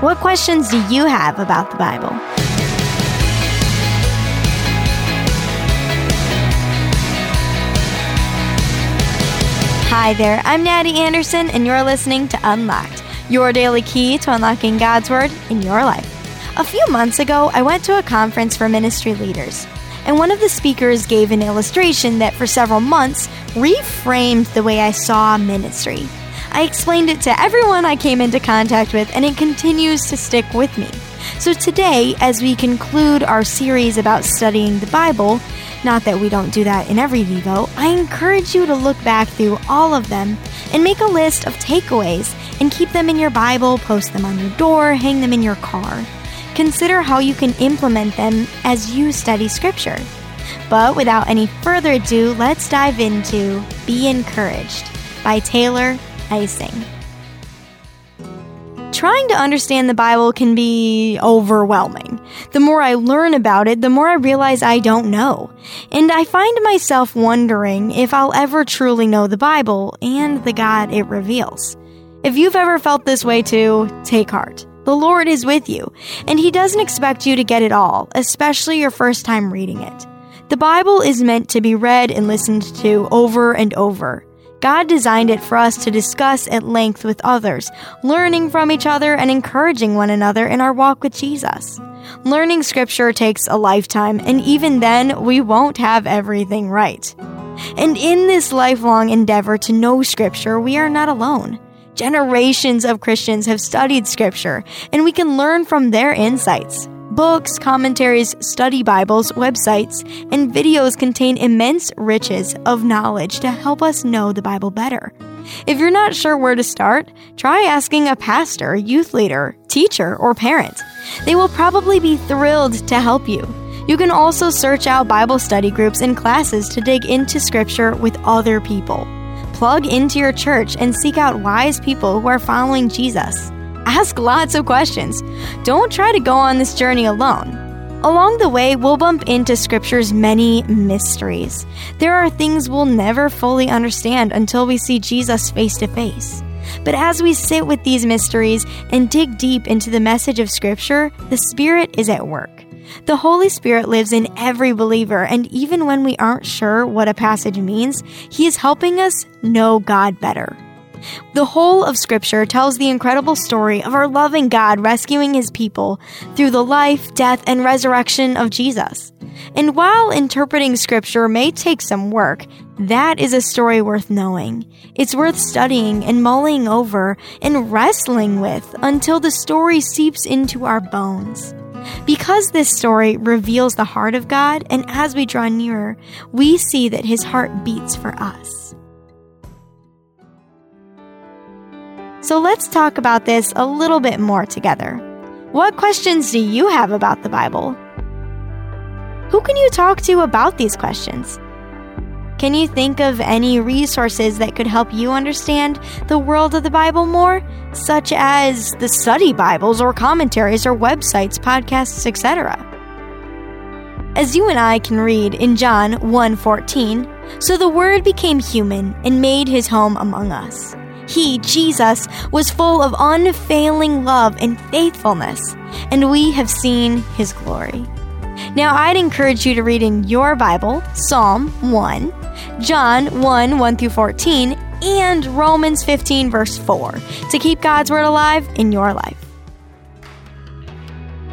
What questions do you have about the Bible? Hi there, I'm Natty Anderson, and you're listening to Unlocked, your daily key to unlocking God's Word in your life. A few months ago, I went to a conference for ministry leaders, and one of the speakers gave an illustration that for several months reframed the way I saw ministry. I explained it to everyone I came into contact with, and it continues to stick with me. So today, as we conclude our series about studying the Bible, not that we don't do that in every Devo, I encourage you to look back through all of them and make a list of takeaways and keep them in your Bible, post them on your door, hang them in your car. Consider how you can implement them as you study Scripture. But without any further ado, let's dive into Be Encouraged by Taylor Icing. Trying to understand the Bible can be overwhelming. The more I learn about it, the more I realize I don't know. And I find myself wondering if I'll ever truly know the Bible and the God it reveals. If you've ever felt this way too, take heart. The Lord is with you, and He doesn't expect you to get it all, especially your first time reading it. The Bible is meant to be read and listened to over and over. God designed it for us to discuss at length with others, learning from each other and encouraging one another in our walk with Jesus. Learning scripture takes a lifetime, and even then, we won't have everything right. And in this lifelong endeavor to know scripture, we are not alone. Generations of Christians have studied scripture, and we can learn from their insights. Books, commentaries, study Bibles, websites, and videos contain immense riches of knowledge to help us know the Bible better. If you're not sure where to start, try asking a pastor, youth leader, teacher, or parent. They will probably be thrilled to help you. You can also search out Bible study groups and classes to dig into Scripture with other people. Plug into your church and seek out wise people who are following Jesus. Ask lots of questions. Don't try to go on this journey alone. Along the way, we'll bump into Scripture's many mysteries. There are things we'll never fully understand until we see Jesus face to face. But as we sit with these mysteries and dig deep into the message of Scripture, the Spirit is at work. The Holy Spirit lives in every believer, and even when we aren't sure what a passage means, He is helping us know God better. The whole of Scripture tells the incredible story of our loving God rescuing his people through the life, death, and resurrection of Jesus. And while interpreting Scripture may take some work, that is a story worth knowing. It's worth studying and mulling over and wrestling with until the story seeps into our bones. Because this story reveals the heart of God, and as we draw nearer, we see that his heart beats for us. So let's talk about this a little bit more together. What questions do you have about the Bible? Who can you talk to about these questions? Can you think of any resources that could help you understand the world of the Bible more, such as the study Bibles or commentaries or websites, podcasts, etc.? As you and I can read in John 1:14, so the word became human and made his home among us. He, Jesus, was full of unfailing love and faithfulness, and we have seen his glory. Now, I'd encourage you to read in your Bible Psalm 1, John 1 1 through 14, and Romans 15, verse 4, to keep God's Word alive in your life.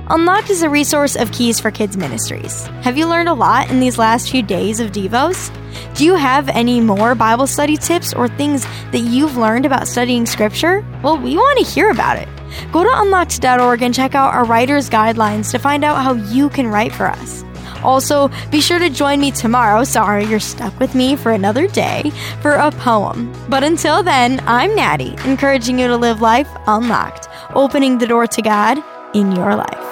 Unlocked is a resource of Keys for Kids Ministries. Have you learned a lot in these last few days of Devos? Do you have any more Bible study tips or things that you've learned about studying Scripture? Well, we want to hear about it. Go to unlocked.org and check out our writer's guidelines to find out how you can write for us. Also, be sure to join me tomorrow. Sorry, you're stuck with me for another day for a poem. But until then, I'm Natty, encouraging you to live life unlocked, opening the door to God in your life.